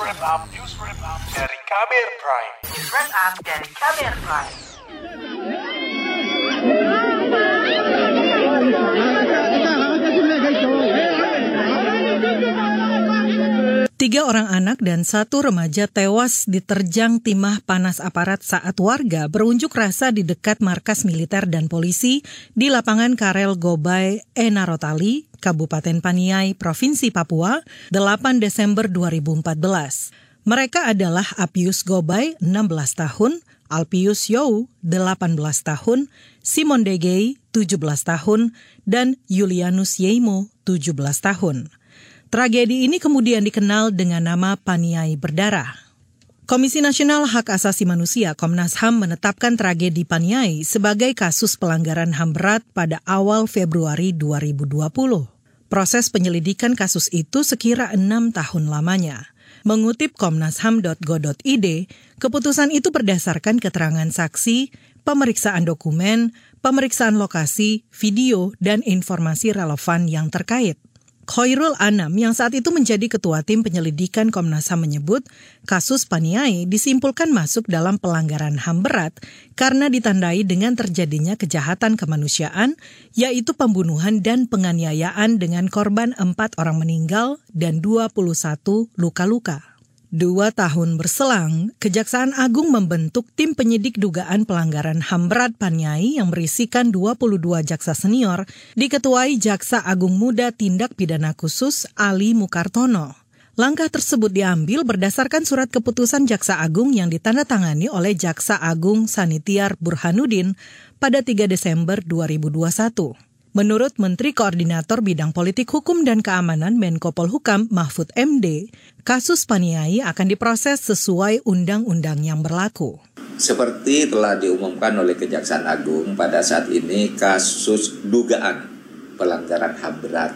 wrap up, news wrap up dari Kamer Prime. News Wrap Up dari Kamer Prime. Tiga orang anak dan satu remaja tewas diterjang timah panas aparat saat warga berunjuk rasa di dekat markas militer dan polisi di lapangan Karel Gobay Enarotali, Kabupaten Paniai, Provinsi Papua, 8 Desember 2014. Mereka adalah Apius Gobay, 16 tahun, Alpius Yow, 18 tahun, Simon Degei, 17 tahun, dan Julianus Yeimo, 17 tahun. Tragedi ini kemudian dikenal dengan nama Paniai Berdarah. Komisi Nasional Hak Asasi Manusia Komnas HAM menetapkan tragedi Paniai sebagai kasus pelanggaran HAM berat pada awal Februari 2020. Proses penyelidikan kasus itu sekira enam tahun lamanya. Mengutip komnasham.go.id, keputusan itu berdasarkan keterangan saksi, pemeriksaan dokumen, pemeriksaan lokasi, video, dan informasi relevan yang terkait. Khairul Anam yang saat itu menjadi ketua tim penyelidikan Komnas HAM menyebut kasus Paniai disimpulkan masuk dalam pelanggaran HAM berat karena ditandai dengan terjadinya kejahatan kemanusiaan yaitu pembunuhan dan penganiayaan dengan korban empat orang meninggal dan 21 luka-luka. Dua tahun berselang, Kejaksaan Agung membentuk tim penyidik dugaan pelanggaran HAM berat Paniai yang berisikan 22 jaksa senior, diketuai Jaksa Agung Muda Tindak Pidana Khusus Ali Mukartono. Langkah tersebut diambil berdasarkan surat keputusan Jaksa Agung yang ditandatangani oleh Jaksa Agung Sanitiar Burhanuddin pada 3 Desember 2021. Menurut Menteri Koordinator Bidang Politik Hukum dan Keamanan Menko Polhukam Mahfud MD, kasus Paniai akan diproses sesuai undang-undang yang berlaku. Seperti telah diumumkan oleh Kejaksaan Agung pada saat ini kasus dugaan pelanggaran HAM berat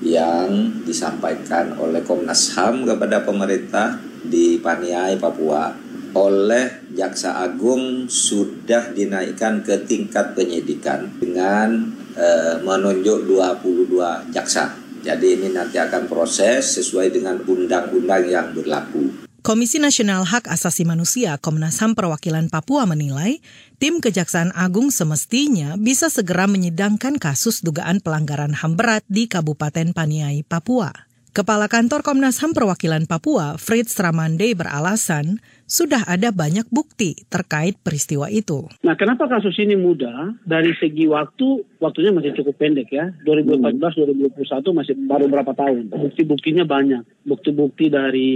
yang disampaikan oleh Komnas HAM kepada pemerintah di Paniai, Papua oleh Jaksa Agung sudah dinaikkan ke tingkat penyidikan dengan eh, menunjuk 22 jaksa. Jadi ini nanti akan proses sesuai dengan undang-undang yang berlaku. Komisi Nasional Hak Asasi Manusia Komnas HAM Perwakilan Papua menilai tim Kejaksaan Agung semestinya bisa segera menyidangkan kasus dugaan pelanggaran HAM berat di Kabupaten Paniai, Papua. Kepala Kantor Komnas HAM Perwakilan Papua, Fritz Ramande beralasan sudah ada banyak bukti terkait peristiwa itu. Nah, kenapa kasus ini mudah? Dari segi waktu, waktunya masih cukup pendek ya. 2014-2021 masih baru berapa tahun. Bukti-buktinya banyak. Bukti-bukti dari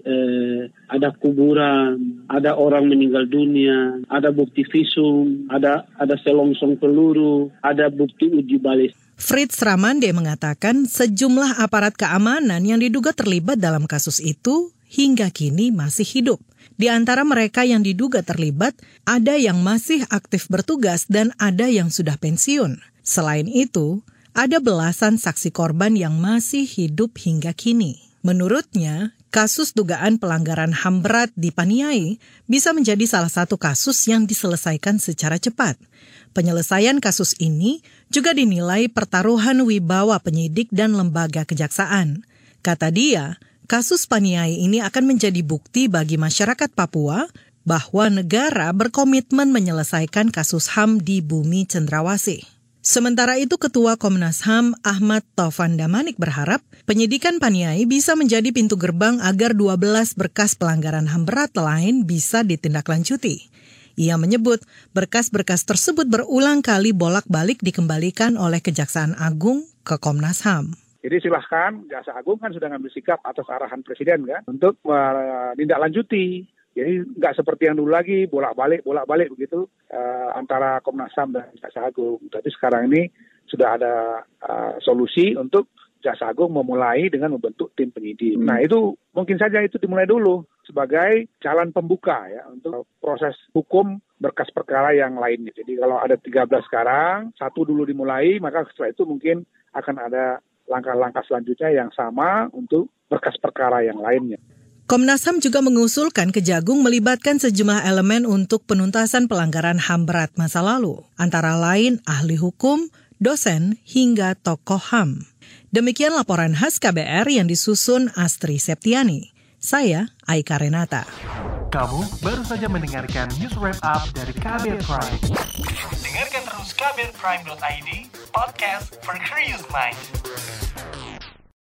eh, ada kuburan, ada orang meninggal dunia, ada bukti visum, ada ada selongsong peluru, ada bukti uji balis. Fritz Ramande mengatakan sejumlah aparat keamanan yang diduga terlibat dalam kasus itu hingga kini masih hidup. Di antara mereka yang diduga terlibat, ada yang masih aktif bertugas dan ada yang sudah pensiun. Selain itu, ada belasan saksi korban yang masih hidup hingga kini. Menurutnya, kasus dugaan pelanggaran HAM berat di Paniai bisa menjadi salah satu kasus yang diselesaikan secara cepat. Penyelesaian kasus ini juga dinilai pertaruhan wibawa penyidik dan lembaga kejaksaan. Kata dia, kasus Paniai ini akan menjadi bukti bagi masyarakat Papua bahwa negara berkomitmen menyelesaikan kasus HAM di bumi cendrawasih. Sementara itu Ketua Komnas HAM Ahmad Taufan Damanik berharap penyidikan Paniai bisa menjadi pintu gerbang agar 12 berkas pelanggaran HAM berat lain bisa ditindaklanjuti. Ia menyebut berkas-berkas tersebut berulang kali bolak-balik dikembalikan oleh Kejaksaan Agung ke Komnas HAM. Jadi silahkan Jaksa Agung kan sudah ngambil sikap atas arahan Presiden kan untuk menindaklanjuti. Jadi nggak seperti yang dulu lagi bolak-balik bolak-balik begitu uh, antara Komnas HAM dan Jaksa Agung. Tapi sekarang ini sudah ada uh, solusi untuk Jaksa Agung memulai dengan membentuk tim penyidik. Hmm. Nah itu mungkin saja itu dimulai dulu sebagai jalan pembuka ya untuk proses hukum berkas perkara yang lainnya. Jadi kalau ada 13 sekarang, satu dulu dimulai, maka setelah itu mungkin akan ada langkah-langkah selanjutnya yang sama untuk berkas perkara yang lainnya. Komnas HAM juga mengusulkan Kejagung melibatkan sejumlah elemen untuk penuntasan pelanggaran HAM berat masa lalu, antara lain ahli hukum, dosen, hingga tokoh HAM. Demikian laporan khas KBR yang disusun Astri Septiani. Saya Aika Renata. Kamu baru saja mendengarkan news wrap up dari Kabel Prime. Dengarkan terus kabelprime.id, podcast for curious mind.